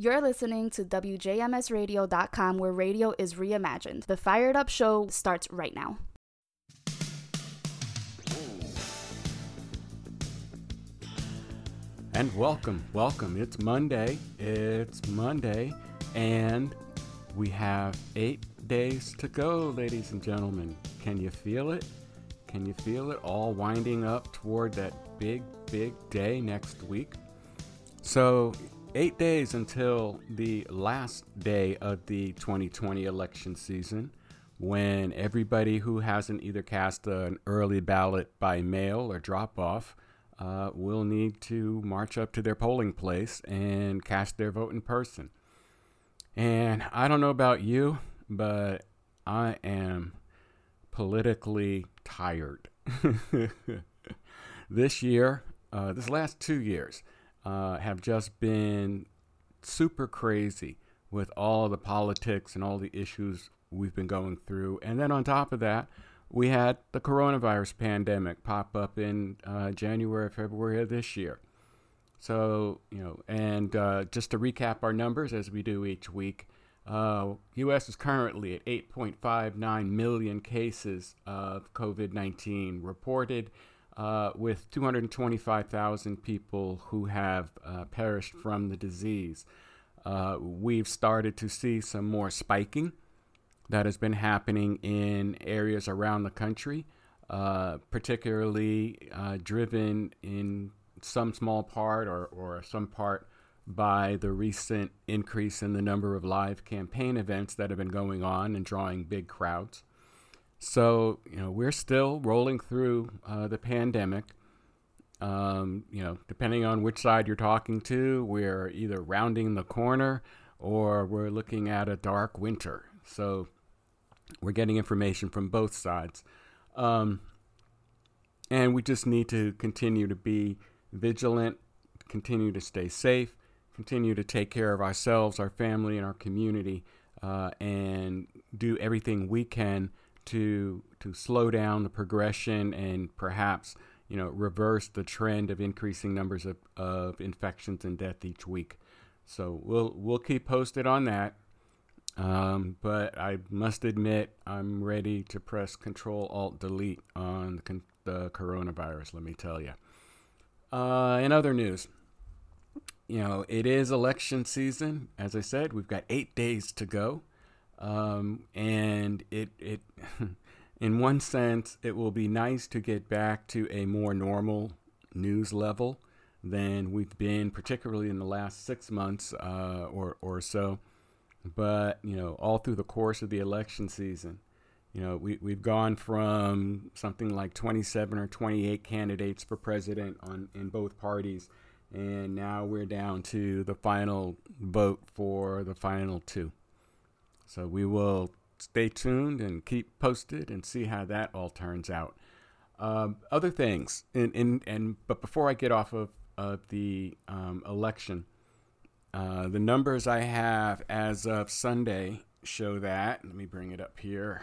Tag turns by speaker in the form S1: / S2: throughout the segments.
S1: You're listening to WJMSradio.com, where radio is reimagined. The Fired Up Show starts right now.
S2: And welcome, welcome. It's Monday. It's Monday, and we have eight days to go, ladies and gentlemen. Can you feel it? Can you feel it all winding up toward that big, big day next week? So, eight days until the last day of the 2020 election season, when everybody who hasn't either cast an early ballot by mail or drop off uh, will need to march up to their polling place and cast their vote in person. And I don't know about you, but I am politically tired. this year, uh, this last two years, uh, have just been super crazy with all the politics and all the issues we've been going through. And then on top of that, we had the coronavirus pandemic pop up in uh, January, February of this year. So, you know, and uh, just to recap our numbers as we do each week, uh, U.S. is currently at 8.59 million cases of COVID 19 reported, uh, with 225,000 people who have uh, perished from the disease. Uh, we've started to see some more spiking that has been happening in areas around the country, uh, particularly uh, driven in some small part or, or some part by the recent increase in the number of live campaign events that have been going on and drawing big crowds. So, you know, we're still rolling through uh, the pandemic. Um, you know, depending on which side you're talking to, we're either rounding the corner or we're looking at a dark winter. So, we're getting information from both sides. Um, and we just need to continue to be vigilant, continue to stay safe, continue to take care of ourselves, our family, and our community, uh, and do everything we can to to slow down the progression and perhaps you know reverse the trend of increasing numbers of, of infections and death each week. So we'll we'll keep posted on that. Um, but I must admit, I'm ready to press Control Alt Delete on the, con- the, coronavirus. Let me tell you. Uh, in other news, you know, it is election season. As I said, we've got eight days to go, um, and it it, in one sense, it will be nice to get back to a more normal news level than we've been, particularly in the last six months uh, or or so. But, you know, all through the course of the election season, you know, we, we've gone from something like 27 or 28 candidates for president on in both parties, and now we're down to the final vote for the final two. So we will stay tuned and keep posted and see how that all turns out. Um, other things, and, and, and but before I get off of, of the um, election, uh, the numbers I have as of Sunday show that. Let me bring it up here.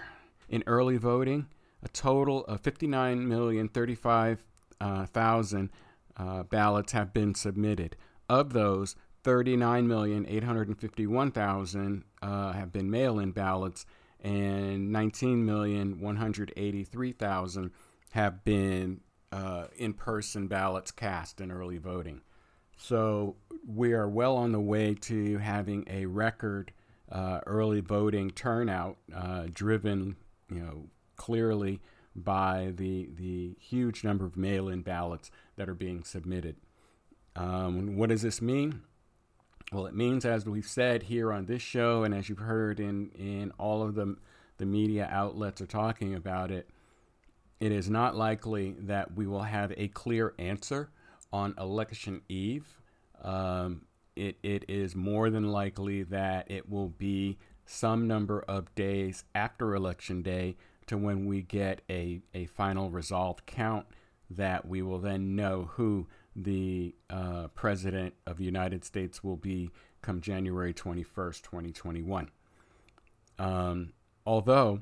S2: In early voting, a total of 59,035,000 uh, ballots have been submitted. Of those, 39,851,000 uh, have been mail in ballots, and 19,183,000 have been uh, in person ballots cast in early voting. So we are well on the way to having a record uh, early voting turnout, uh, driven, you know, clearly by the the huge number of mail-in ballots that are being submitted. Um, what does this mean? Well, it means, as we've said here on this show, and as you've heard in in all of the the media outlets are talking about it, it is not likely that we will have a clear answer on election eve. Um, it, it is more than likely that it will be some number of days after election day to when we get a, a final resolved count that we will then know who the uh, president of the United States will be come January 21st, 2021. Um, although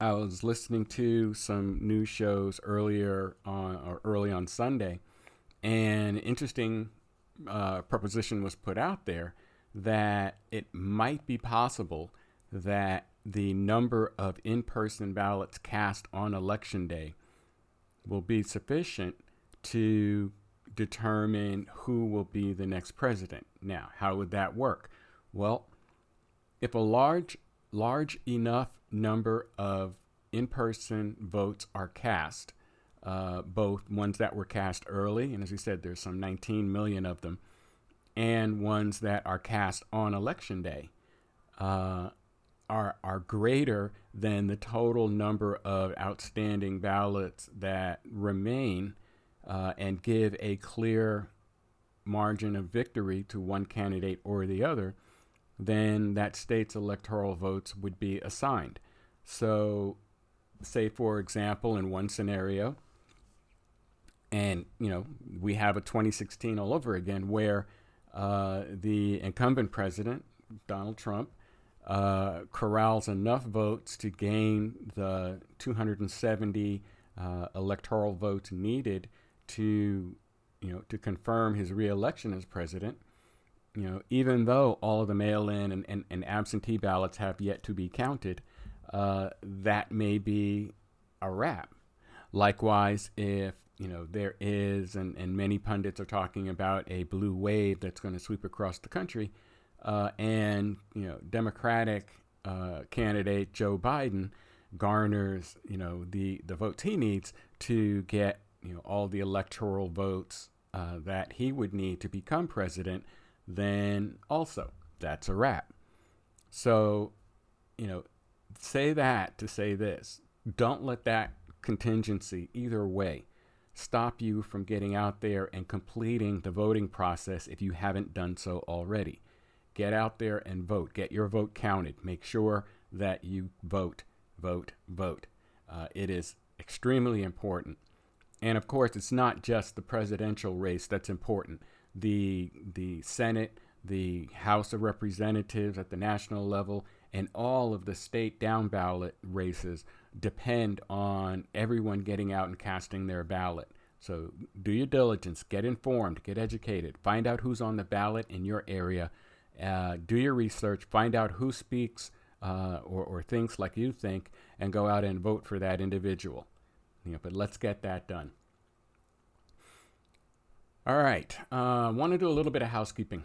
S2: I was listening to some news shows earlier on or early on Sunday, and interesting uh, proposition was put out there that it might be possible that the number of in person ballots cast on election day will be sufficient to determine who will be the next president. Now, how would that work? Well, if a large large enough number of in-person votes are cast, uh, both ones that were cast early, and as we said, there's some 19 million of them, and ones that are cast on election day, uh, are are greater than the total number of outstanding ballots that remain uh, and give a clear margin of victory to one candidate or the other, then that state's electoral votes would be assigned. So, say for example, in one scenario, and you know we have a 2016 all over again, where uh, the incumbent president Donald Trump uh, corrals enough votes to gain the 270 uh, electoral votes needed to, you know, to confirm his reelection as president. You know, even though all of the mail-in and, and, and absentee ballots have yet to be counted, uh, that may be a wrap. Likewise, if you know there is, and, and many pundits are talking about a blue wave that's going to sweep across the country, uh, and you know Democratic uh, candidate Joe Biden garners you know the the votes he needs to get you know all the electoral votes uh, that he would need to become president, then also that's a wrap. So, you know, say that to say this. Don't let that contingency either way stop you from getting out there and completing the voting process if you haven't done so already. Get out there and vote. Get your vote counted. Make sure that you vote, vote, vote. Uh, it is extremely important. And of course, it's not just the presidential race that's important. The the Senate, the House of Representatives at the national level, and all of the state down ballot races depend on everyone getting out and casting their ballot. So do your diligence, get informed, get educated, find out who's on the ballot in your area, uh, do your research, find out who speaks uh, or, or thinks like you think, and go out and vote for that individual. Know, but let's get that done. All right, I uh, want to do a little bit of housekeeping.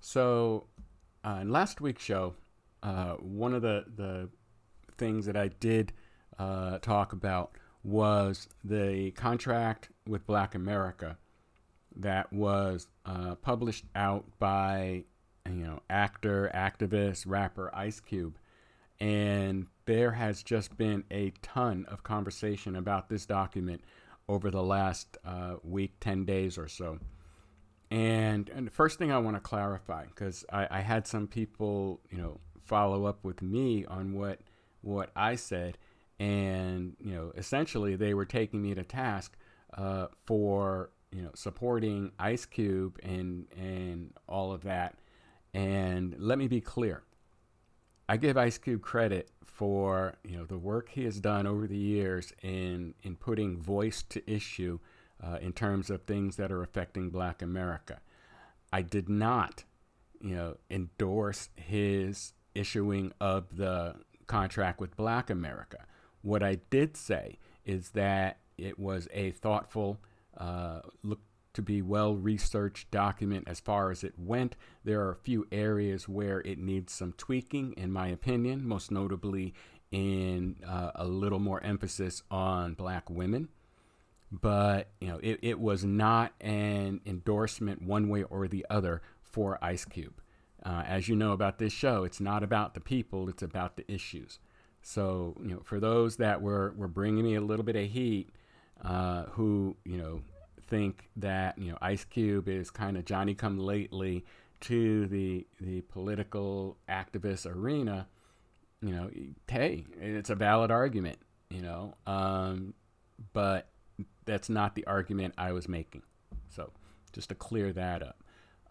S2: So, uh, in last week's show, uh, one of the, the things that I did uh, talk about was the contract with Black America that was uh, published out by you know actor, activist, rapper Ice Cube, and there has just been a ton of conversation about this document over the last uh, week, ten days or so. And, and the first thing I want to clarify, because I, I had some people, you know, follow up with me on what what I said, and you know, essentially they were taking me to task uh, for you know supporting Ice Cube and and all of that. And let me be clear, I give Ice Cube credit for you know the work he has done over the years in in putting voice to issue uh, in terms of things that are affecting Black America. I did not, you know, endorse his issuing of the contract with Black America. What I did say is that it was a thoughtful, uh, look to be well researched document as far as it went. There are a few areas where it needs some tweaking, in my opinion, most notably in uh, a little more emphasis on black women. But you know, it, it was not an endorsement one way or the other for Ice Cube. Uh, as you know about this show, it's not about the people; it's about the issues. So, you know, for those that were, were bringing me a little bit of heat, uh, who, you know, think that, you know, Ice Cube is kind of Johnny come lately to the, the political activist arena, you know, hey, it's a valid argument, you know, um, but that's not the argument I was making. So just to clear that up.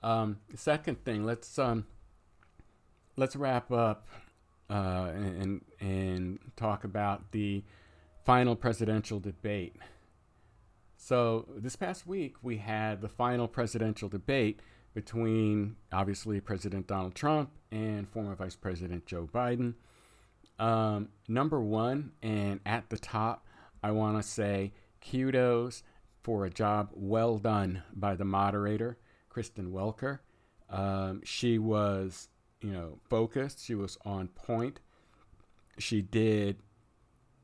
S2: Um, second thing, let's um, let's wrap up uh, and and talk about the final presidential debate. So this past week we had the final presidential debate between obviously President Donald Trump and former Vice President Joe Biden. Um, number one, and at the top, I want to say kudos for a job well done by the moderator, Kristen Welker. Um, she was, you know, focused. She was on point. She did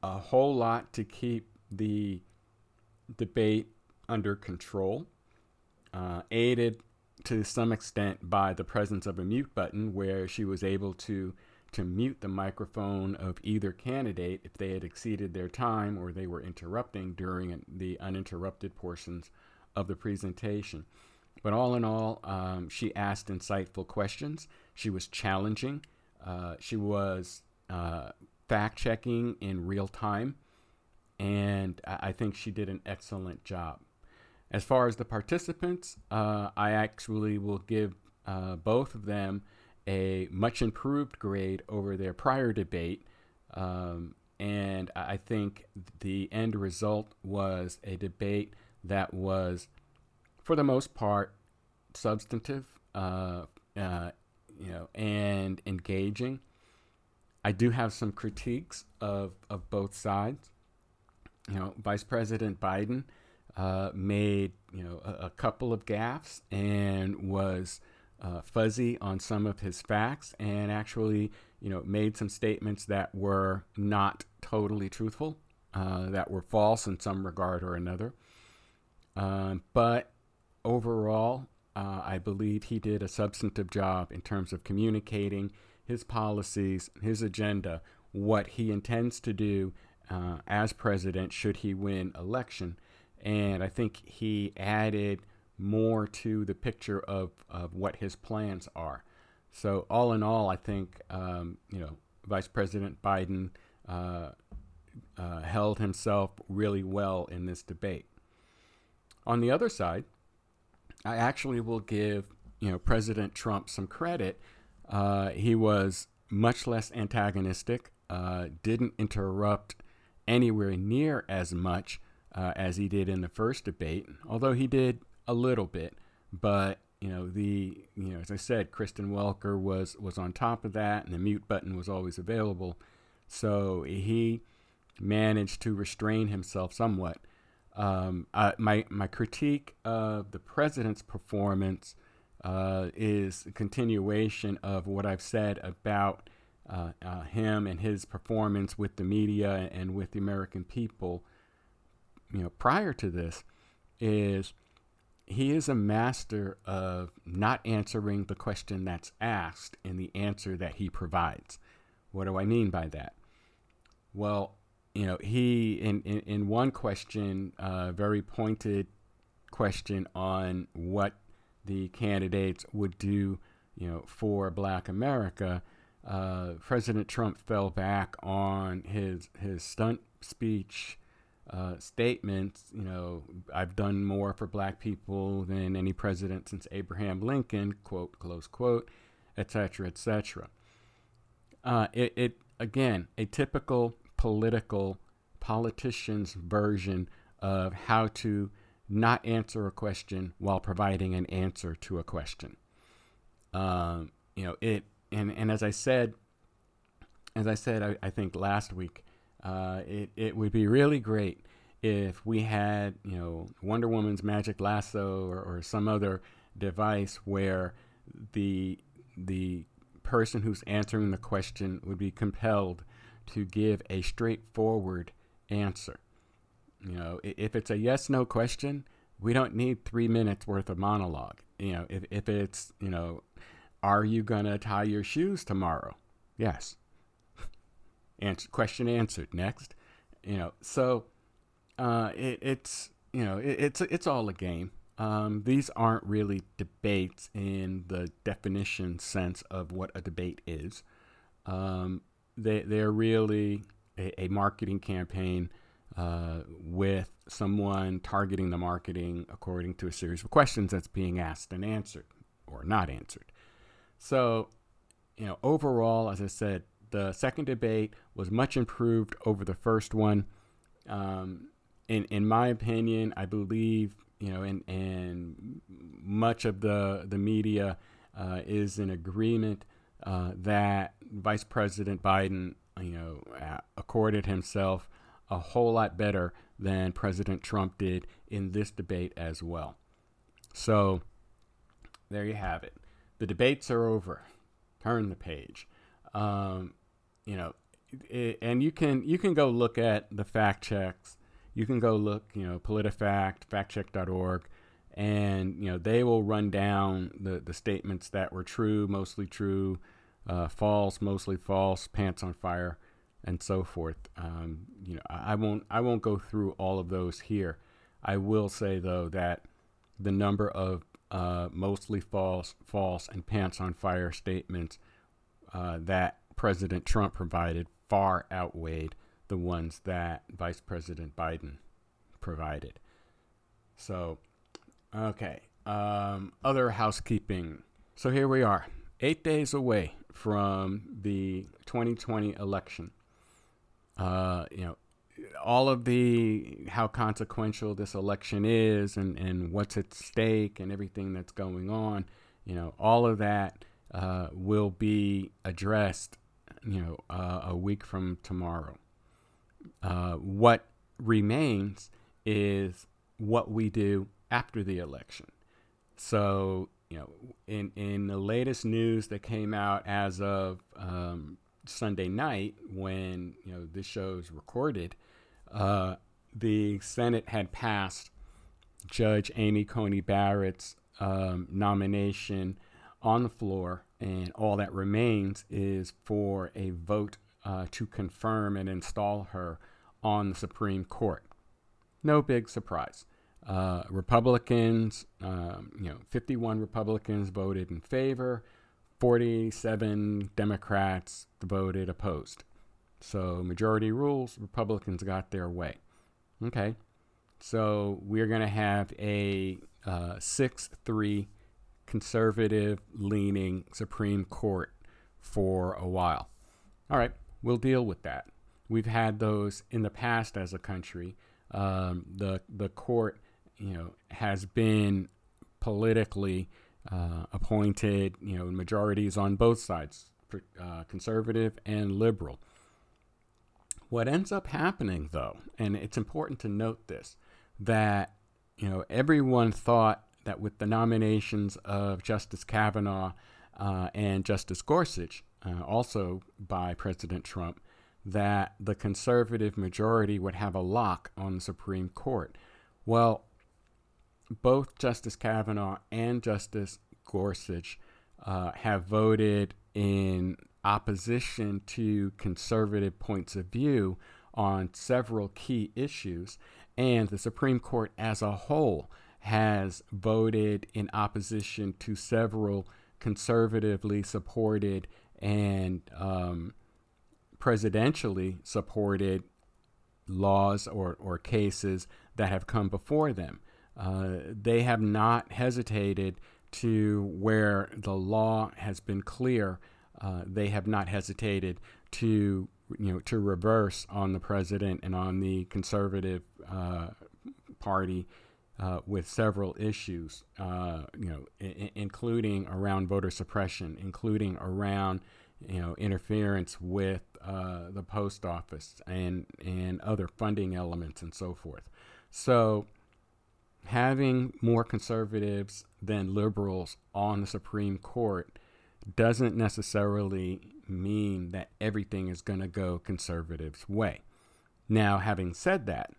S2: a whole lot to keep the debate under control, uh, aided to some extent by the presence of a mute button where she was able to to mute the microphone of either candidate if they had exceeded their time or they were interrupting during the uninterrupted portions of the presentation. But all in all, um, she asked insightful questions. She was challenging. Uh, she was uh, fact checking in real time. And I think she did an excellent job. As far as the participants, uh, I actually will give uh, both of them a much improved grade over their prior debate. Um, and I think the end result was a debate that was, for the most part, substantive, uh, uh, you know, and engaging. I do have some critiques of, of both sides. You know, Vice President Biden uh, made you know a, a, couple of gaffes and was uh, fuzzy on some of his facts and actually you know made some statements that were not totally truthful, uh, that were false in some regard or another. Um, but overall, uh, I believe he did a substantive job in terms of communicating his policies, his agenda, what he intends to do uh, as president should he win election. And I think he added more to the picture of, of what his plans are. So, all in all, I think, um, you know, Vice President Biden uh, uh, held himself really well in this debate. On the other side, I actually will give, you know, President Trump some credit. Uh, he was much less antagonistic, uh, didn't interrupt anywhere near as much uh, as he did in the first debate, although he did a little bit. But you know the you know as I said, Kristen Welker was was on top of that, and the mute button was always available, so he managed to restrain himself somewhat. Um, my my critique of the president's performance uh, is a continuation of what I've said about uh, uh him and his performance with the media and with the American people you know, prior to this is he is a master of not answering the question that's asked in the answer that he provides. What do I mean by that? Well, you know, he in in, in one question, uh, very pointed question on what the candidates would do, you know, for Black America. Uh, President Trump fell back on his his stump speech uh, statements, you know, I've done more for black people than any president since Abraham Lincoln, quote, close quote, etc., etc. Uh, it, it, again, a typical political politician's version of how to not answer a question while providing an answer to a question. Um, you know, it, and, and as I said, as I said, I, I think last week, uh, it, it would be really great if we had, you know, Wonder Woman's magic lasso or, or some other device where the the person who's answering the question would be compelled to give a straightforward answer. You know, if it's a yes no question, we don't need three minutes worth of monologue. You know, if, if it's, you know, are you going to tie your shoes tomorrow? Yes. Answer, question answered. Next. You know, so uh, it, it's you know it, it's it's all a game. Um, these aren't really debates in the definition sense of what a debate is. Um, they they're really a, a marketing campaign uh, with someone targeting the marketing according to a series of questions that's being asked and answered or not answered. So, you know, overall, as I said, the second debate was much improved over the first one. Um, in in my opinion, I believe you know, and and much of the the media uh, is in agreement uh, that Vice President Biden, you know, accorded himself a whole lot better than President Trump did in this debate as well. So there you have it. The debates are over. Turn the page. Um, you know, it, and you can you can go look at the fact checks. You can go look, you know, PolitiFact, factcheck.org, and you know they will run down the the statements that were true, mostly true, uh, false, mostly false, pants on fire, and so forth. Um, you know, I, I won't I won't go through all of those here. I will say though that the number of uh, mostly false, false, and pants on fire statements uh, that President Trump provided far outweighed the ones that Vice President Biden provided. So, okay. Um, other housekeeping. So here we are, eight days away from the 2020 election. Uh, you know, all of the how consequential this election is and, and what's at stake and everything that's going on, you know, all of that uh, will be addressed, you know, uh, a week from tomorrow. Uh, what remains is what we do after the election. So, you know, in in the latest news that came out as of um, Sunday night, when you know this show is recorded, uh, the Senate had passed Judge Amy Coney Barrett's um, nomination on the floor, and all that remains is for a vote uh, to confirm and install her on the Supreme Court. No big surprise. Uh, Republicans, um, you know, 51 Republicans voted in favor, 47 Democrats voted opposed. So majority rules, Republicans got their way. Okay. So we're going to have a uh, 6 3 conservative leaning Supreme Court for a while. All right, we'll deal with that. We've had those in the past as a country. Um, the the court, you know, has been politically uh, appointed, you know, majorities on both sides, uh, conservative and liberal. What ends up happening, though, and it's important to note this, that you know everyone thought that with the nominations of Justice Kavanaugh uh, and Justice Gorsuch, uh, also by President Trump, that the conservative majority would have a lock on the Supreme Court. Well, both Justice Kavanaugh and Justice Gorsuch uh, have voted in opposition to conservative points of view on several key issues, and the Supreme Court as a whole has voted in opposition to several conservatively supported and um, presidentially supported laws or, or cases that have come before them. Uh, they have not hesitated to where the law has been clear uh, they have not hesitated to you know to reverse on the president and on the conservative uh, party uh, with several issues, uh, you know, I- including around voter suppression, including around you know interference with uh, the post office and and other funding elements and so forth. So having more conservatives than liberals on the Supreme Court doesn't necessarily mean that everything is going to go conservatives' way. Now, having said that,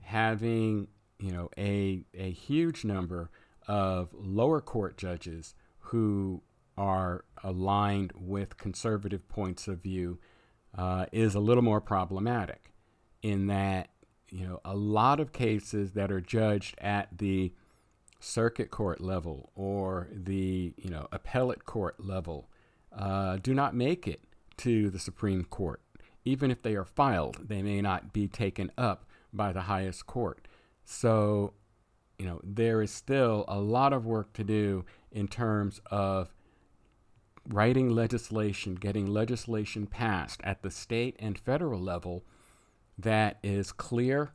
S2: having you know a a huge number of lower court judges who are aligned with conservative points of view uh, is a little more problematic in that you know a lot of cases that are judged at the circuit court level or the you know appellate court level uh, do not make it to the Supreme Court. Even if they are filed, they may not be taken up by the highest court. So, you know, there is still a lot of work to do in terms of writing legislation, getting legislation passed at the state and federal level that is clear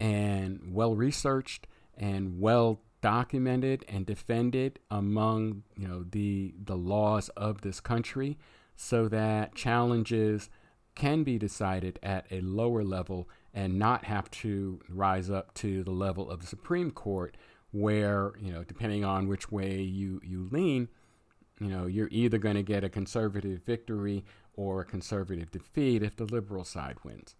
S2: and well researched and well documented and defended among you know the the laws of this country so that challenges can be decided at a lower level and not have to rise up to the level of the Supreme Court where you know depending on which way you you lean you know you're either going to get a conservative victory or a conservative defeat if the liberal side wins.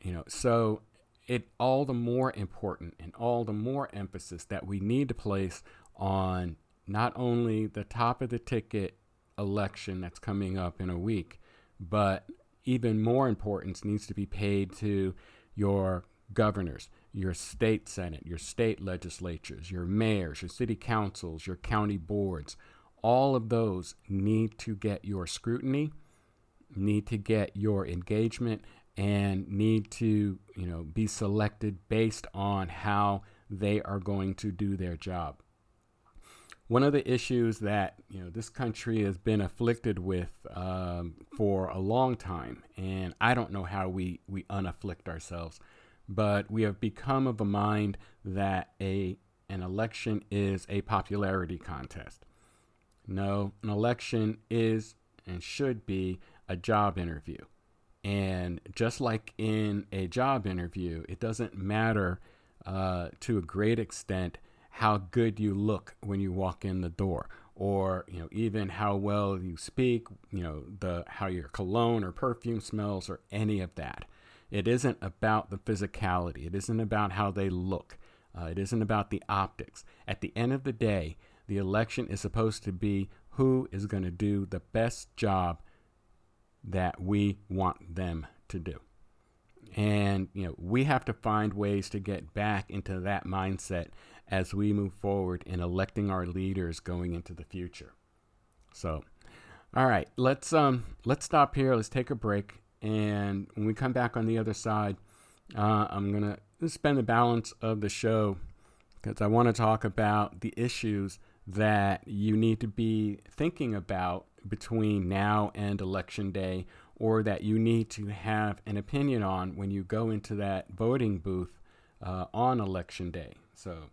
S2: You know so it all the more important and all the more emphasis that we need to place on not only the top of the ticket election that's coming up in a week, but even more importance needs to be paid to your governors, your state senate, your state legislatures, your mayors, your city councils, your county boards. All of those need to get your scrutiny, need to get your engagement, and need to you know be selected based on how they are going to do their job. One of the issues that you know this country has been afflicted with um, for a long time and i don't know how we we unafflict ourselves but we have become of a mind that a an election is a popularity contest. No an election is and should be a job interview and just like in a job interview, it doesn't matter uh, to a great extent how good you look when you walk in the door, or you know even how well you speak, you know the how your cologne or perfume smells, or any of that. It isn't about the physicality. It isn't about how they look. Uh, it isn't about the optics. At the end of the day, the election is supposed to be who is going to do the best job that we want them to do. And, you know, we have to find ways to get back into that mindset as we move forward in electing our leaders going into the future. So, all right, let's um let's stop here. Let's take a break, and when we come back on the other side, uh, I'm gonna spend the balance of the show because I want to talk about the issues that you need to be thinking about between now and election day or that you need to have an opinion on when you go into that voting booth uh, on election day. So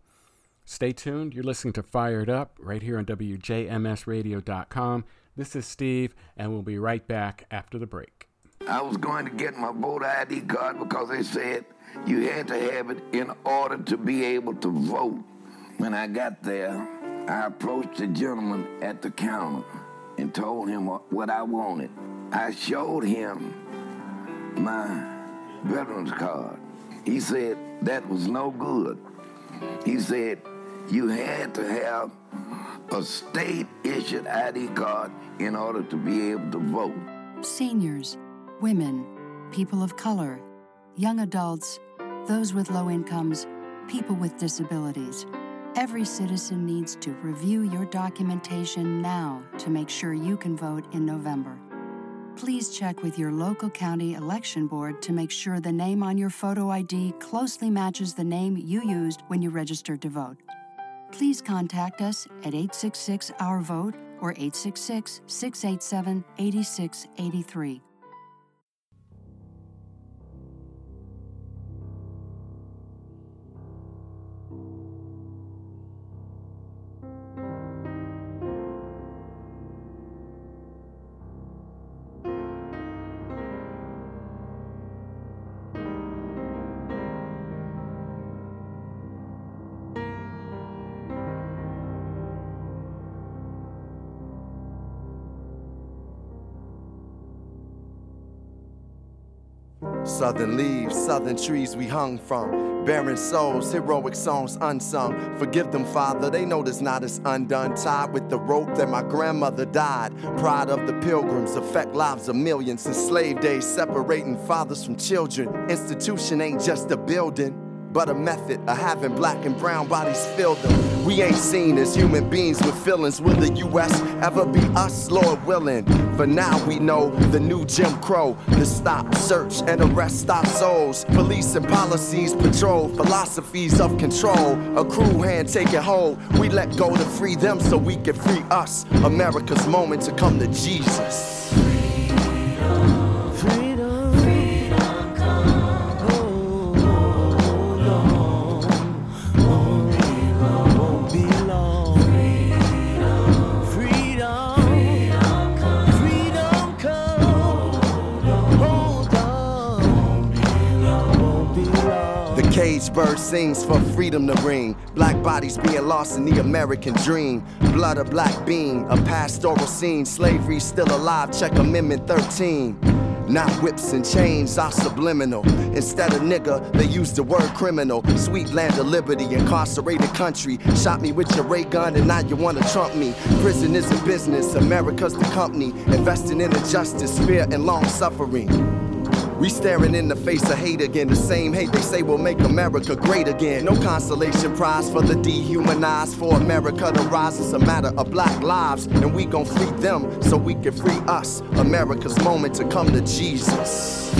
S2: stay tuned. You're listening to Fired Up right here on WJMSradio.com. This is Steve, and we'll be right back after the break.
S3: I was going to get my voter ID card because they said you had to have it in order to be able to vote. When I got there, I approached the gentleman at the counter and told him what I wanted. I showed him my veteran's card. He said that was no good. He said you had to have a state issued ID card in order to be able to vote.
S4: Seniors, women, people of color, young adults, those with low incomes, people with disabilities. Every citizen needs to review your documentation now to make sure you can vote in November. Please check with your local county election board to make sure the name on your photo ID closely matches the name you used when you registered to vote. Please contact us at 866 Our Vote or 866 687 8683.
S5: Southern leaves, southern trees we hung from. Barren souls, heroic songs unsung. Forgive them, Father, they know this knot is undone. Tied with the rope that my grandmother died. Pride of the pilgrims affect lives of millions. In slave days, separating fathers from children. Institution ain't just a building but a method of having black and brown bodies fill them. We ain't seen as human beings with feelings. Will the U.S. ever be us, Lord willing? For now, we know the new Jim Crow. The stop, search, and arrest our souls. Police and policies patrol philosophies of control. A cruel hand taking hold. We let go to free them so we can free us. America's moment to come to Jesus. Caged bird sings for freedom to ring. Black bodies being lost in the American dream. Blood a black bean, a pastoral scene. Slavery still alive, check Amendment 13. Not whips and chains are subliminal. Instead of nigga, they use the word criminal. Sweet land of liberty, incarcerated country. Shot me with your ray gun and now you wanna trump me. Prison is a business, America's the company. Investing in injustice, fear, and long suffering. We staring in the face of hate again. The same hate they say will make America great again. No consolation prize for the dehumanized. For America to rise, it's a matter of black lives. And we gon' free them so we can free us. America's moment to come to Jesus.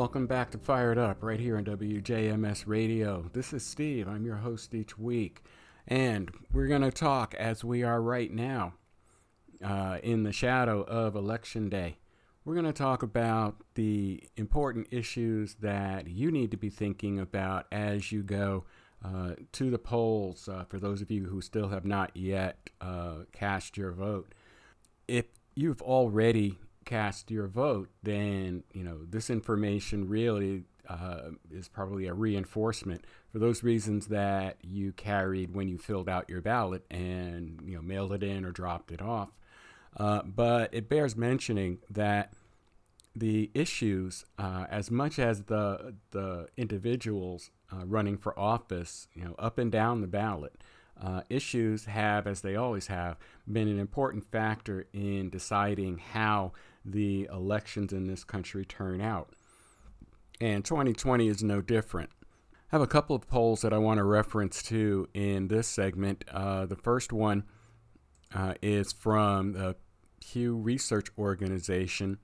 S2: Welcome back to Fired Up right here on WJMS Radio. This is Steve. I'm your host each week. And we're going to talk as we are right now uh, in the shadow of Election Day. We're going to talk about the important issues that you need to be thinking about as you go uh, to the polls uh, for those of you who still have not yet uh, cast your vote. If you've already cast your vote, then you know this information really uh, is probably a reinforcement for those reasons that you carried when you filled out your ballot and you know mailed it in or dropped it off. Uh, but it bears mentioning that the issues, uh, as much as the the individuals uh, running for office, you know, up and down the ballot, uh, issues have, as they always have, been an important factor in deciding how the elections in this country turn out. And 2020 is no different. I have a couple of polls that I want to reference to in this segment. Uh, the first one uh, is from the Pew Research Organization,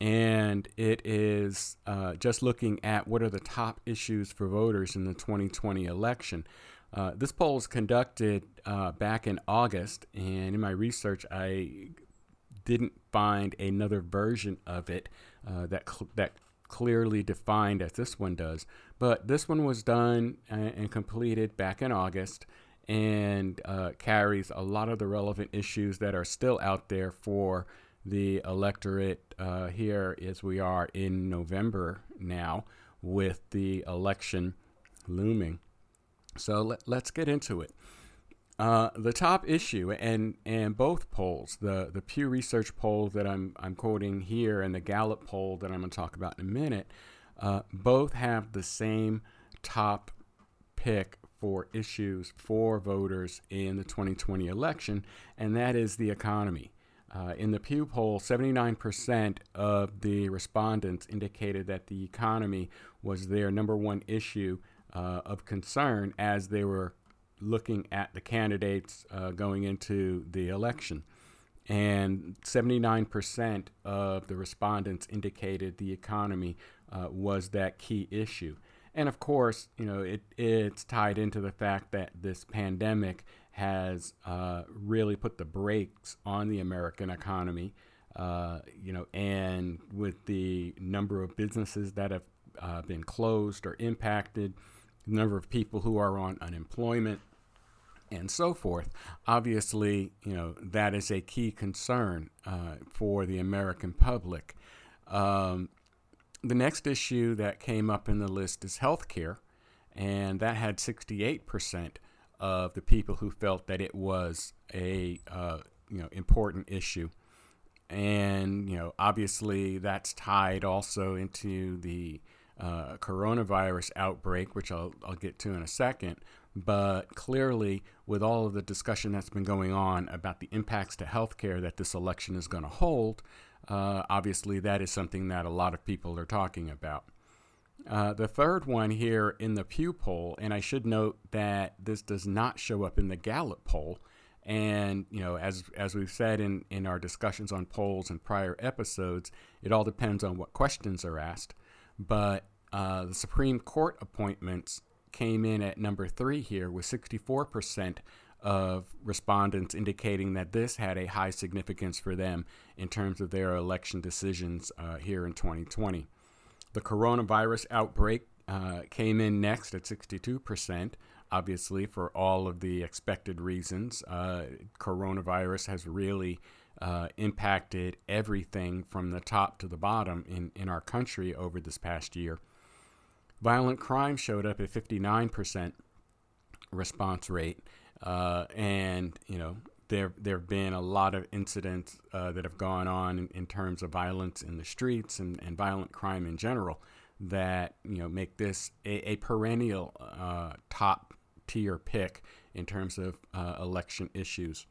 S2: and it is uh, just looking at what are the top issues for voters in the 2020 election. Uh, this poll was conducted uh, back in August, and in my research, I didn't find another version of it uh, that cl- that clearly defined as this one does. But this one was done and, and completed back in August, and uh, carries a lot of the relevant issues that are still out there for the electorate uh, here as we are in November now with the election looming. So let, let's get into it. Uh, the top issue, and and both polls, the the Pew Research poll that I'm I'm quoting here, and the Gallup poll that I'm going to talk about in a minute, uh, both have the same top pick for issues for voters in the 2020 election, and that is the economy. Uh, in the Pew poll, 79% of the respondents indicated that the economy was their number one issue uh, of concern as they were looking at the candidates uh, going into the election. And 79% of the respondents indicated the economy uh, was that key issue. And of course, you know, it, it's tied into the fact that this pandemic has uh, really put the brakes on the American economy. Uh, you know, and with the number of businesses that have uh, been closed or impacted, the number of people who are on unemployment, and so forth. Obviously, you know that is a key concern uh, for the American public. Um, the next issue that came up in the list is healthcare, and that had 68% of the people who felt that it was a uh, you know important issue. And you know, obviously, that's tied also into the uh, coronavirus outbreak, which I'll, I'll get to in a second. But clearly, with all of the discussion that's been going on about the impacts to healthcare that this election is going to hold, uh, obviously that is something that a lot of people are talking about. Uh, the third one here in the Pew poll, and I should note that this does not show up in the Gallup poll. And you know, as as we've said in in our discussions on polls and prior episodes, it all depends on what questions are asked. But uh, the Supreme Court appointments came in at number three here, with 64 percent of respondents indicating that this had a high significance for them in terms of their election decisions uh, here in 2020. The coronavirus outbreak uh, came in next at 62%, obviously, for all of the expected reasons. Uh, coronavirus has really uh, impacted everything from the top to the bottom in, in our country over this past year. Violent crime showed up at 59% response rate. Uh, and, you know, there there have been a lot of incidents uh, that have gone on in, in, terms of violence in the streets and, and violent crime in general that you know make this a, a perennial uh, top tier pick in terms of uh, election issues.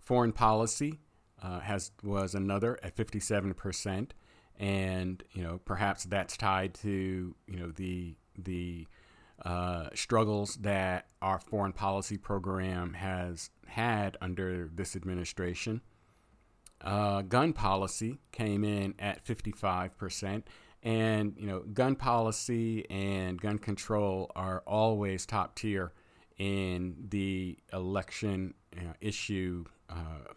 S2: Foreign policy uh, has was another at 57 percent, and you know perhaps that's tied to you know the the uh, struggles that our foreign policy program has had under this administration. Uh, gun policy came in at 55%. And, you know, gun policy and gun control are always top tier in the election you know, issue uh,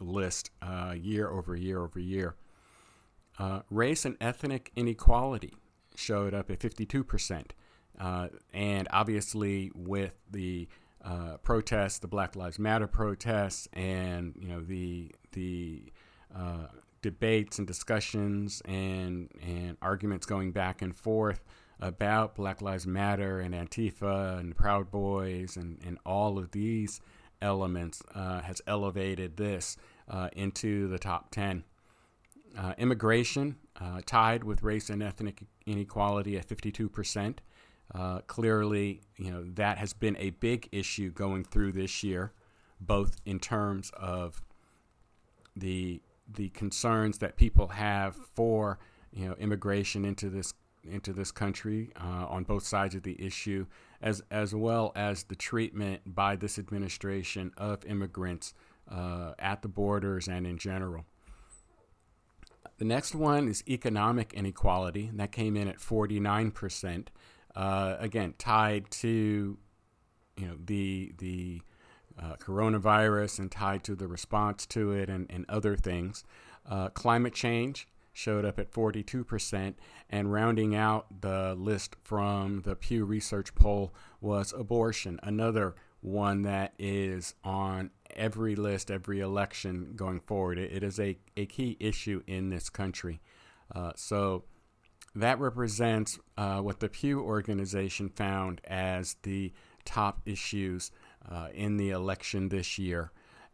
S2: list uh, year over year over year. Uh, race and ethnic inequality showed up at 52%. Uh, and obviously, with the uh, protests, the Black Lives Matter protests, and you know the the uh, debates and discussions and and arguments going back and forth about Black Lives Matter and Antifa and Proud Boys and, and all of these elements uh, has elevated this uh, into the top 10. Uh, immigration uh, tied with race and ethnic inequality at 52%. Uh, clearly, you know that has been a big issue going through this year, both in terms of the the concerns that people have for you know immigration into this into this country uh, on both sides of the issue, as as well as the treatment by this administration of immigrants uh, at the borders and in general. The next one is economic inequality, that came in at 49 percent. Uh, again, tied to you know the the uh, coronavirus and tied to the response to it and, and other things. Uh, climate change showed up at 42%, and rounding out the list from the Pew Research poll was abortion, another one that is on every list, every election going forward. it, it is a, a key issue in this country. Uh, so that represents uh, what the Pew organization found as the top issues uh, in the election this year.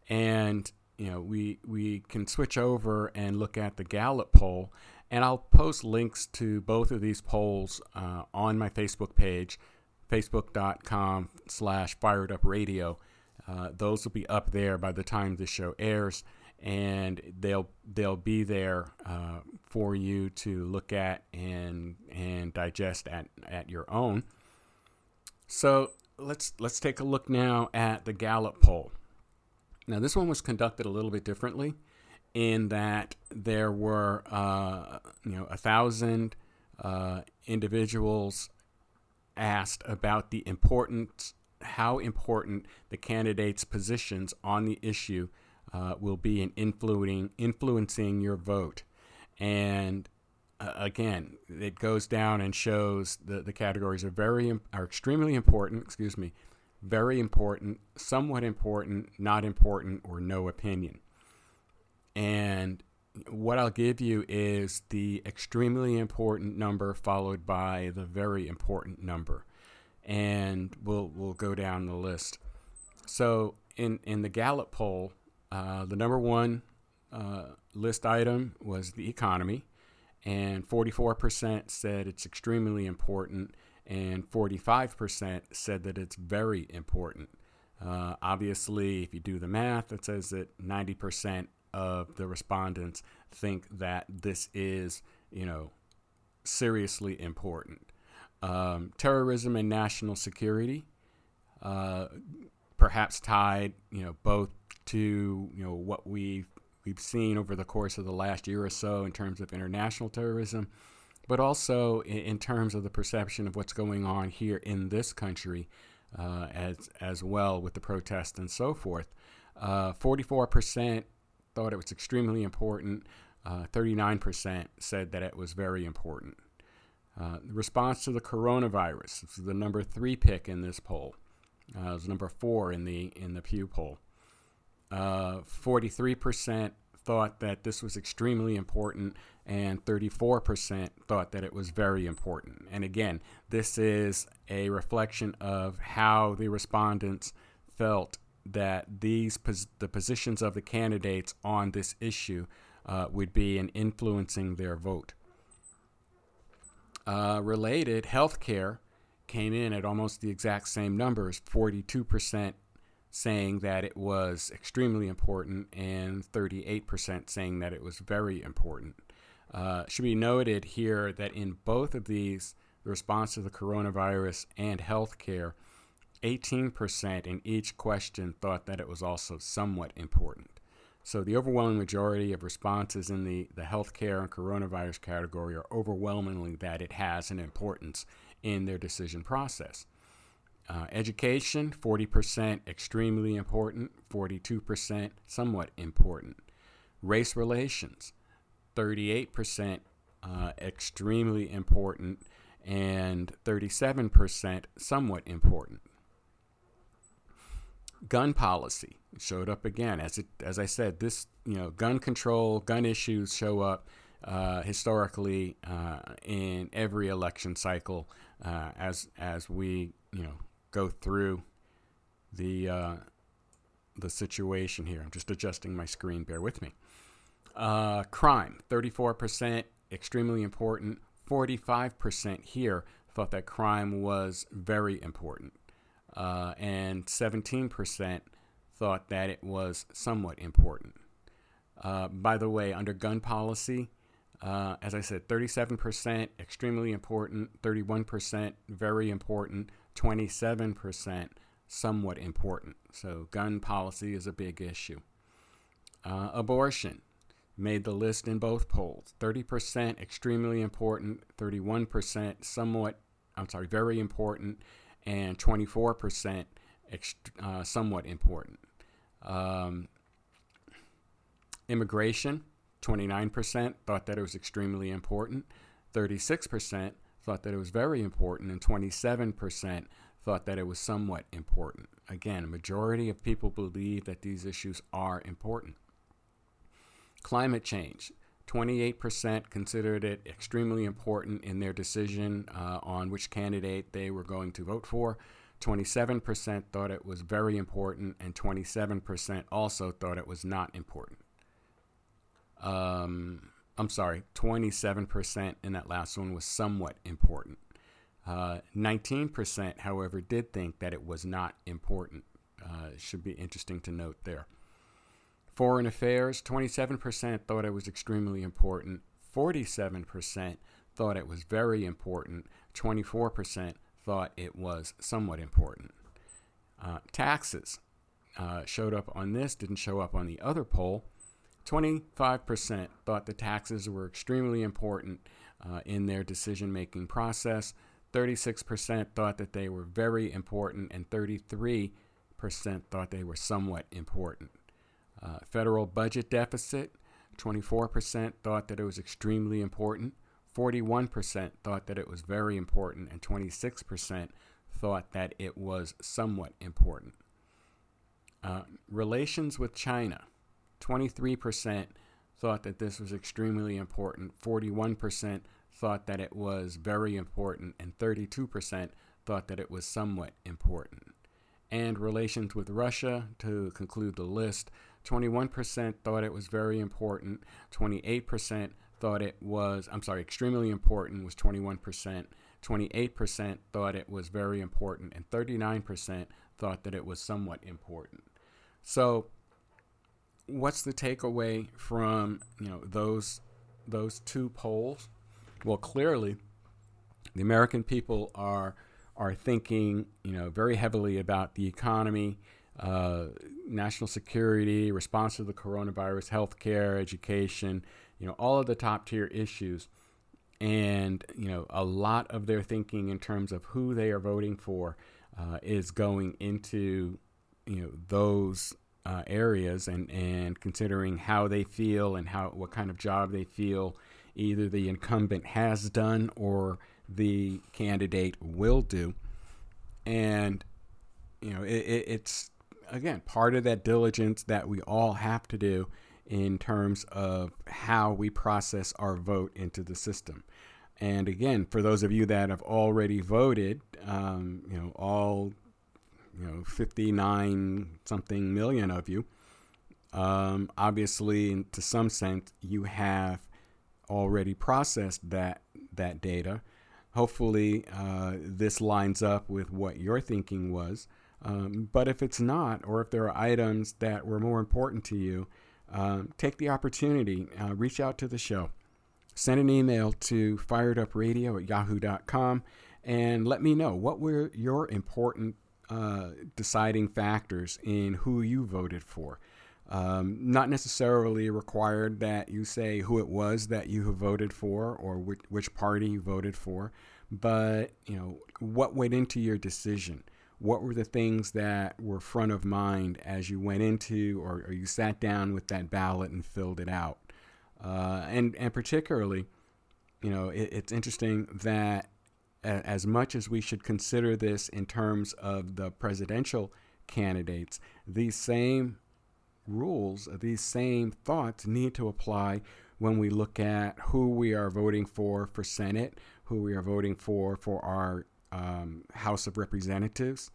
S2: And you know, we we can switch over and look at the Gallup poll, and I'll post links to both of these polls uh, on my Facebook page, facebook.com/slash fired up radio. Uh, those will be up there by the time this show airs. and they'll they'll be there uh, for you to look at and and digest at at your own. So let's let's take a look now at the Gallup poll. Now this one was conducted a little bit differently, in that there were uh, you know a thousand uh, individuals asked about the importance, how important the candidates' positions on the issue uh, will be in influencing influencing your vote. And uh, again, it goes down and shows the the categories are very are extremely important. Excuse me, very important, somewhat important, not important, or no opinion. And what I'll give you is the extremely important number followed by the very important number. And we'll, we'll go down the list. So in, in the Gallup poll, uh, the number one uh, list item was the economy, and 44% said it's extremely important, and 45% said that it's very important. Uh, obviously, if you do the math, it says that 90% of the respondents think that this is, you know, seriously important. Um, terrorism and national security, uh, perhaps tied, you know, both to you know what we've we've seen over the course of the last year or so in terms of international terrorism, but also in, in terms of the perception of what's going on here in this country uh, as as well with the protests and so forth. Uh, 44% thought it was extremely important. Uh, 39% said that it was very important. Uh, response to the coronavirus this is the number three pick in this poll. Uh, it was number four in the in the Pew poll. 43% uh, thought that this was extremely important, and 34% thought that it was very important. And again, this is a reflection of how the respondents felt that these pos- the positions of the candidates on this issue uh, would be in influencing their vote. Uh, related, healthcare came in at almost the exact same numbers 42% saying that it was extremely important and 38% saying that it was very important. Uh, should be noted here that in both of these, the response to the coronavirus and health healthcare, 18% in each question thought that it was also somewhat important. So the overwhelming majority of responses in the, the healthcare and coronavirus category are overwhelmingly that it has an importance in their decision process. Uh, education, 40% extremely important, 42% somewhat important. Race relations, 38% uh, extremely important, and 37% somewhat important. Gun policy showed up again. As it, as I said, this you know gun control, gun issues show up uh, historically uh, in every election cycle uh, as as we you know go through the uh, the situation here. I'm just adjusting my screen. Bear with me. Uh, crime, 34%, extremely important. 45% here thought that crime was very important. Uh, and 17% thought that it was somewhat important. Uh, by the way, under gun policy, uh, as I said, 37% extremely important, 31% very important, 27% somewhat important. So, gun policy is a big issue. Uh, abortion made the list in both polls 30% extremely important, 31% somewhat, I'm sorry, very important, and 24% ext- uh, somewhat important. Um, immigration, 29% thought that it was extremely important, 36% thought that it was very important, and 27% thought that it was somewhat important. Again, a majority of people believe that these issues are important. Climate change. 28% considered it extremely important in their decision uh, on which candidate they were going to vote for. 27% thought it was very important, and 27% also thought it was not important. Um, I'm sorry, 27% in that last one was somewhat important. Uh, 19%, however, did think that it was not important. Uh, should be interesting to note there. Foreign affairs, 27% thought it was extremely important. 47% thought it was very important. 24% thought it was somewhat important. Uh, taxes uh, showed up on this, didn't show up on the other poll. 25% thought the taxes were extremely important uh, in their decision making process. 36% thought that they were very important, and 33% thought they were somewhat important. Uh, federal budget deficit 24% thought that it was extremely important. 41% thought that it was very important, and 26% thought that it was somewhat important. Uh, relations with China 23% thought that this was extremely important, 41% thought that it was very important, and 32% thought that it was somewhat important. And relations with Russia, to conclude the list, 21% thought it was very important, 28% thought it was, I'm sorry, extremely important was 21%, 28% thought it was very important, and 39% thought that it was somewhat important. So, what's the takeaway from you know those those two polls? Well, clearly, the American people are are thinking you know very heavily about the economy, uh, national security, response to the coronavirus, healthcare, education, you know, all of the top tier issues. And, you know, a lot of their thinking in terms of who they are voting for uh, is going into, you know, those uh, areas and, and considering how they feel and how what kind of job they feel either the incumbent has done or the candidate will do. And, you know, it, it, it's, again, part of that diligence that we all have to do in terms of how we process our vote into the system. And again, for those of you that have already voted, um, you know, all, you know, 59 something million of you, um, obviously, to some sense, you have already processed that that data. Hopefully, uh, this lines up with what your thinking was. Um, but if it's not, or if there are items that were more important to you, um, take the opportunity, uh, reach out to the show. Send an email to firedupradio at yahoo.com and let me know what were your important uh, deciding factors in who you voted for. Um, not necessarily required that you say who it was that you have voted for or which, which party you voted for, but you know what went into your decision what were the things that were front of mind as you went into or, or you sat down with that ballot and filled it out? Uh, and, and particularly, you know, it, it's interesting that as much as we should consider this in terms of the presidential candidates, these same rules, these same thoughts need to apply when we look at who we are voting for for Senate, who we are voting for for our um, House of Representatives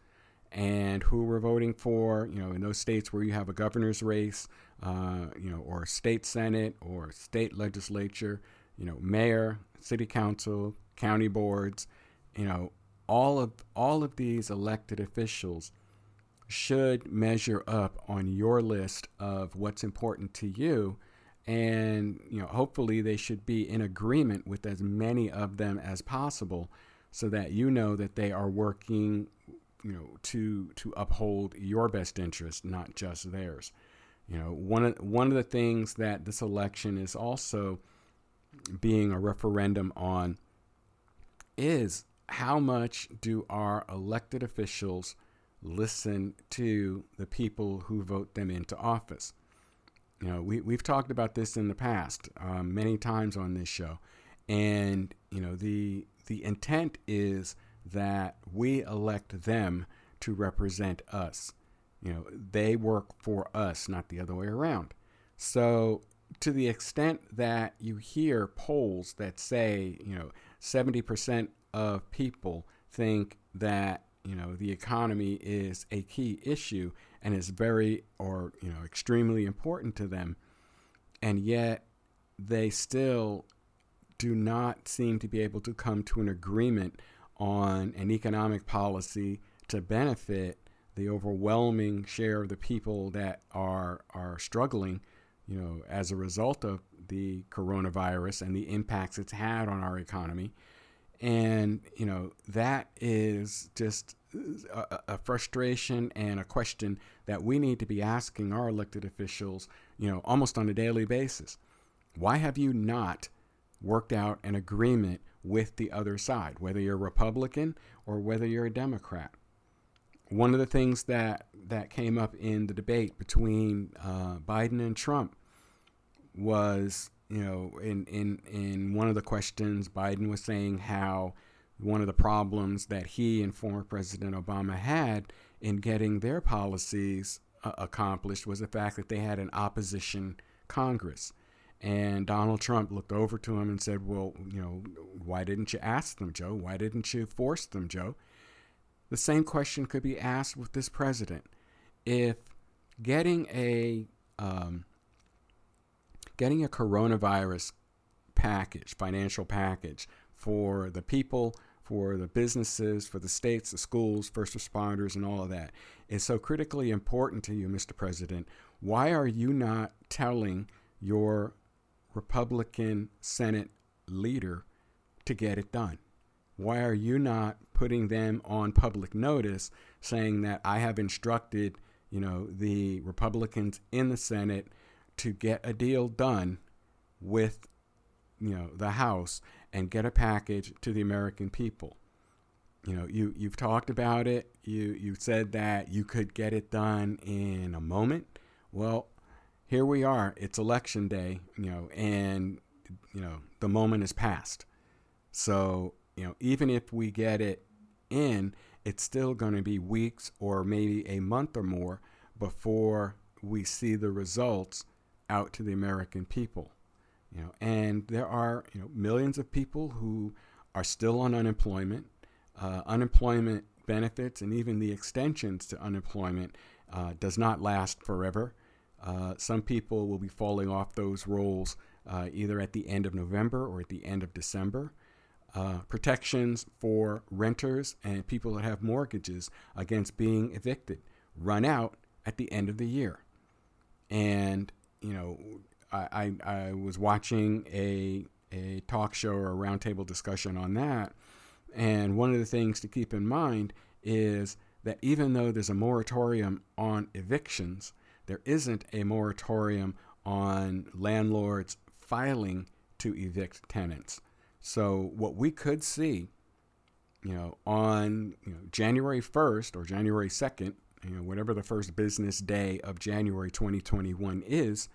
S2: and who we're voting for. You know, in those states where you have a governor's race, uh, you know, or state senate or state legislature, you know, mayor, city council, county boards, you know, all of all of these elected officials should measure up on your list of what's important to you and you know hopefully they should be in agreement with as many of them as possible so that you know that they are working you know to to uphold your best interest not just theirs. You know one of one of the things that this election is also being a referendum on is how much do our elected officials listen to the people who vote them into office? You know we, we've talked about this in the past um, many times on this show. And you know the the intent is that we elect them to represent us. You know, they work for us, not the other way around. So, to the extent that you hear polls that say, you know, 70% of people think that, you know, the economy is a key issue and is very or, you know, extremely important to them, and yet they still do not seem to be able to come to an agreement on an economic policy to benefit the overwhelming share of the people that are are struggling, you know, as a result of the coronavirus and the impacts it's had on our economy. And, you know, that is just a, a, frustration and a question that we need to be asking our elected officials, you know, almost on a daily basis. Why have you not worked out an agreement with the other side, whether you're Republican or whether you're a Democrat? One of the things that, that came up in the debate between uh, Biden and Trump was, you know, in, in, in one of the questions, Biden was saying how one of the problems that he and former President Obama had in getting their policies uh, accomplished was the fact that they had an opposition Congress. And Donald Trump looked over to him and said, Well, you know, why didn't you ask them, Joe? Why didn't you force them, Joe? The same question could be asked with this president. If getting a um, getting a coronavirus package, financial package for the people, for the businesses, for the states, the schools, first responders, and all of that is so critically important to you, Mr. President. Why are you not telling your Republican Senate leader to get it done? Why are you not putting them on public notice saying that I have instructed, you know, the Republicans in the Senate to get a deal done with you know the House and get a package to the American people. You know, you you've talked about it. You you said that you could get it done in a moment. Well, here we are. It's election day, you know, and you know, the moment is past. So, you know, even if we get it in, it's still going to be weeks or maybe a month or more before we see the results out to the American people. You know, and there are you know millions of people who are still on unemployment. Uh, unemployment benefits and even the extensions to unemployment uh, does not last forever. Uh, some people will be falling off those rolls uh, either at the end of November or at the end of December. Uh, protections for renters and people that have mortgages against being evicted run out at the end of the year. And, you know, I, I, I was watching a, a talk show or a roundtable discussion on that. And one of the things to keep in mind is that even though there's a moratorium on evictions, there isn't a moratorium on landlords filing to evict tenants. So what we could see, you know, on you know, January 1st or January 2nd, you know, whatever the first business day of January 2021 is,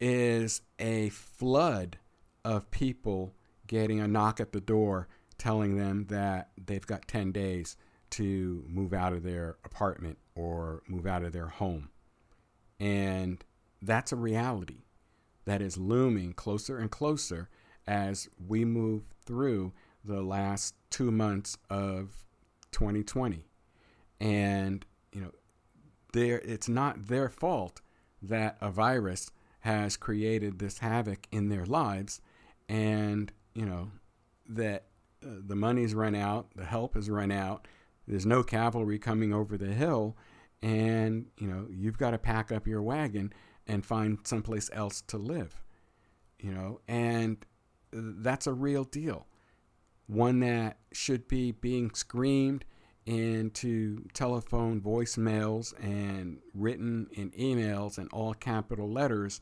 S2: is a flood of people getting a knock at the door telling them that they've got 10 days to move out of their apartment or move out of their home. And that's a reality that is looming closer and closer as we move through the last two months of 2020. And, you know, there it's not their fault that a virus has created this havoc in their lives and you know that uh, the money's run out the help has run out there's no cavalry coming over the hill and you know you've got to pack up your wagon and find someplace else to live you know and that's a real deal. One that should be being screamed into telephone voicemails and written in emails and all capital letters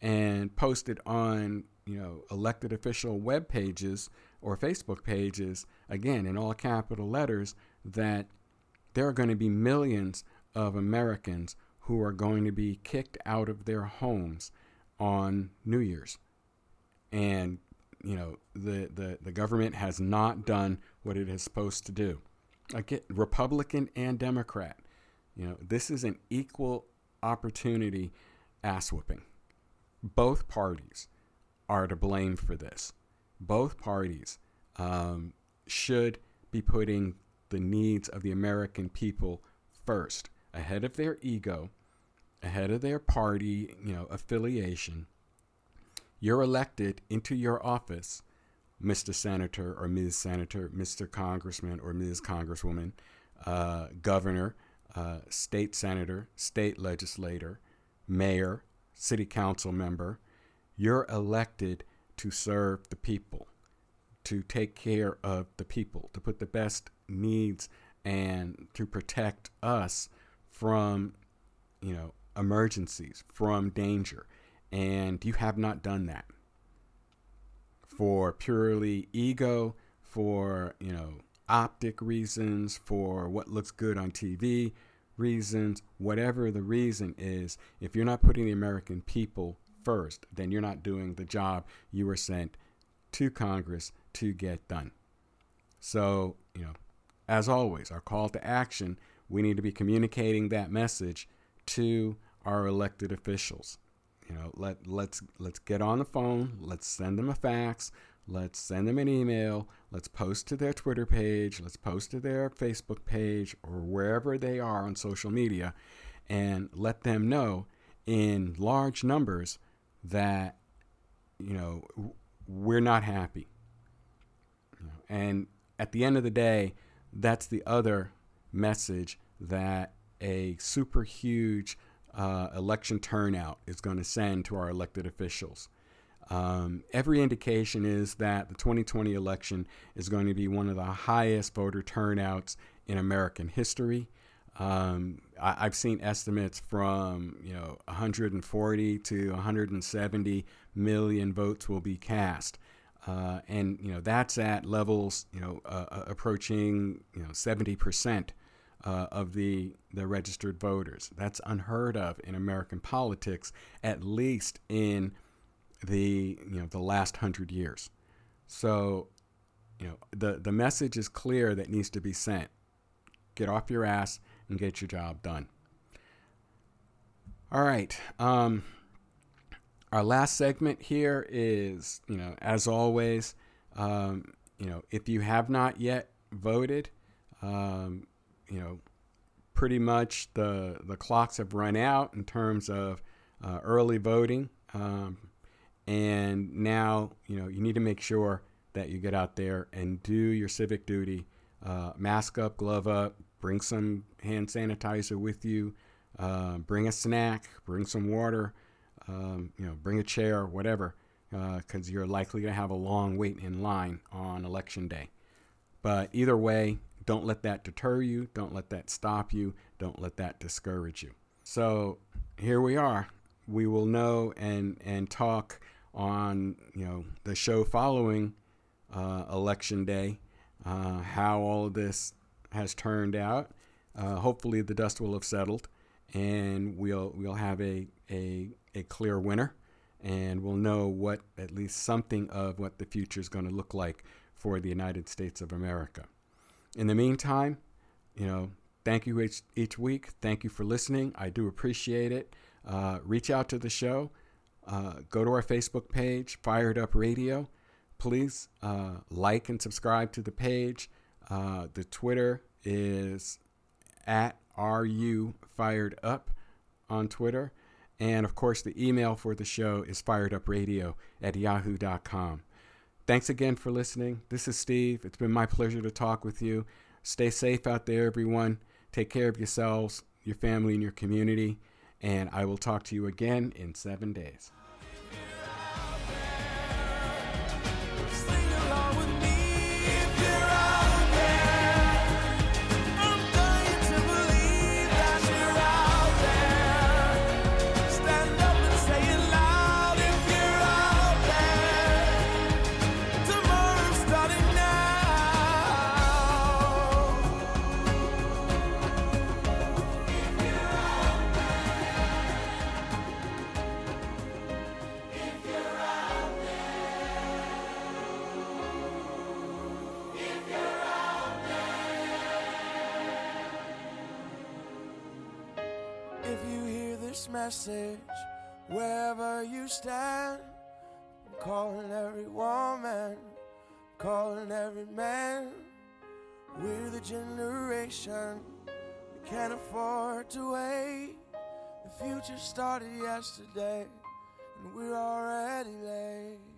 S2: and posted on you know elected official web pages or Facebook pages again in all capital letters that there are going to be millions of Americans who are going to be kicked out of their homes on New Year's. And you know the, the, the government has not done what it is supposed to do again, Republican and Democrat. You know, this is an equal opportunity ass whooping. Both parties are to blame for this. Both parties um, should be putting the needs of the American people first, ahead of their ego, ahead of their party, you know, affiliation. You're elected into your office Mr. Senator or Ms. Senator, Mr. Congressman or Ms. Congresswoman, uh, Governor, uh, state senator, state legislator, mayor, city council member. You're elected to serve the people, to take care of the people, to put the best needs and to protect us from, you know, emergencies, from danger. And you have not done that for purely ego, for, you know, optic reasons, for what looks good on TV reasons, whatever the reason is, if you're not putting the American people first, then you're not doing the job you were sent to Congress to get done. So, you know, as always, our call to action, we need to be communicating that message to our elected officials. You know, let let's let's get on the phone, let's send them a fax, let's send them an email, let's post to their Twitter page, let's post to their Facebook page or wherever they are on social media and let them know in large numbers that you know we're not happy. And at the end of the day, that's the other message that a super huge uh, election turnout is going to send to our elected officials. Um, every indication is that the 2020 election is going to be one of the highest voter turnouts in American history. Um, I, have seen estimates from you know 140 to 170 million votes will be cast, uh, and you know that's at levels you know uh, uh approaching you know 70 percent uh, of the the registered voters. That's unheard of in American politics, at least in the you know the last hundred years. So, you know the the message is clear that needs to be sent. Get off your ass and get your job done. All right. Um, our last segment here is, you know, as always, um, you know, if you have not yet voted, um, you know, pretty much the the clocks have run out in terms of uh, early voting, um, and now you know you need to make sure that you get out there and do your civic duty. Uh, mask up, glove up, bring some hand sanitizer with you, uh, bring a snack, bring some water, um, you know, bring a chair, whatever, because uh, you're likely to have a long wait in line on election day. But either way, don't let that deter you. Don't let that stop you. Don't let that discourage you. So here we are. We will know and and talk on you know the show following uh, election day uh, how all of this has turned out. Uh, hopefully, the dust will have settled, and we'll we'll have a a, a clear winner, and we'll know what at least something of what the future is going to look like for the United States of America. In the meantime, you know, thank you each, each week. Thank you for listening. I do appreciate it. Uh, reach out to the show. Uh, go to our Facebook page, Fired Up Radio. Please uh, like and subscribe to the page. Uh, the Twitter is at RU Fired Up on Twitter. And of course, the email for the show is firedupradio at yahoo.com. Thanks again for listening. This is Steve. It's been my pleasure to talk with you. Stay safe out there, everyone. Take care of yourselves, your family, and your community. And I will talk to you again in seven days. Message wherever you stand. I'm calling every woman, calling every man. We're the generation we can't afford to wait. The future started yesterday, and we're already late.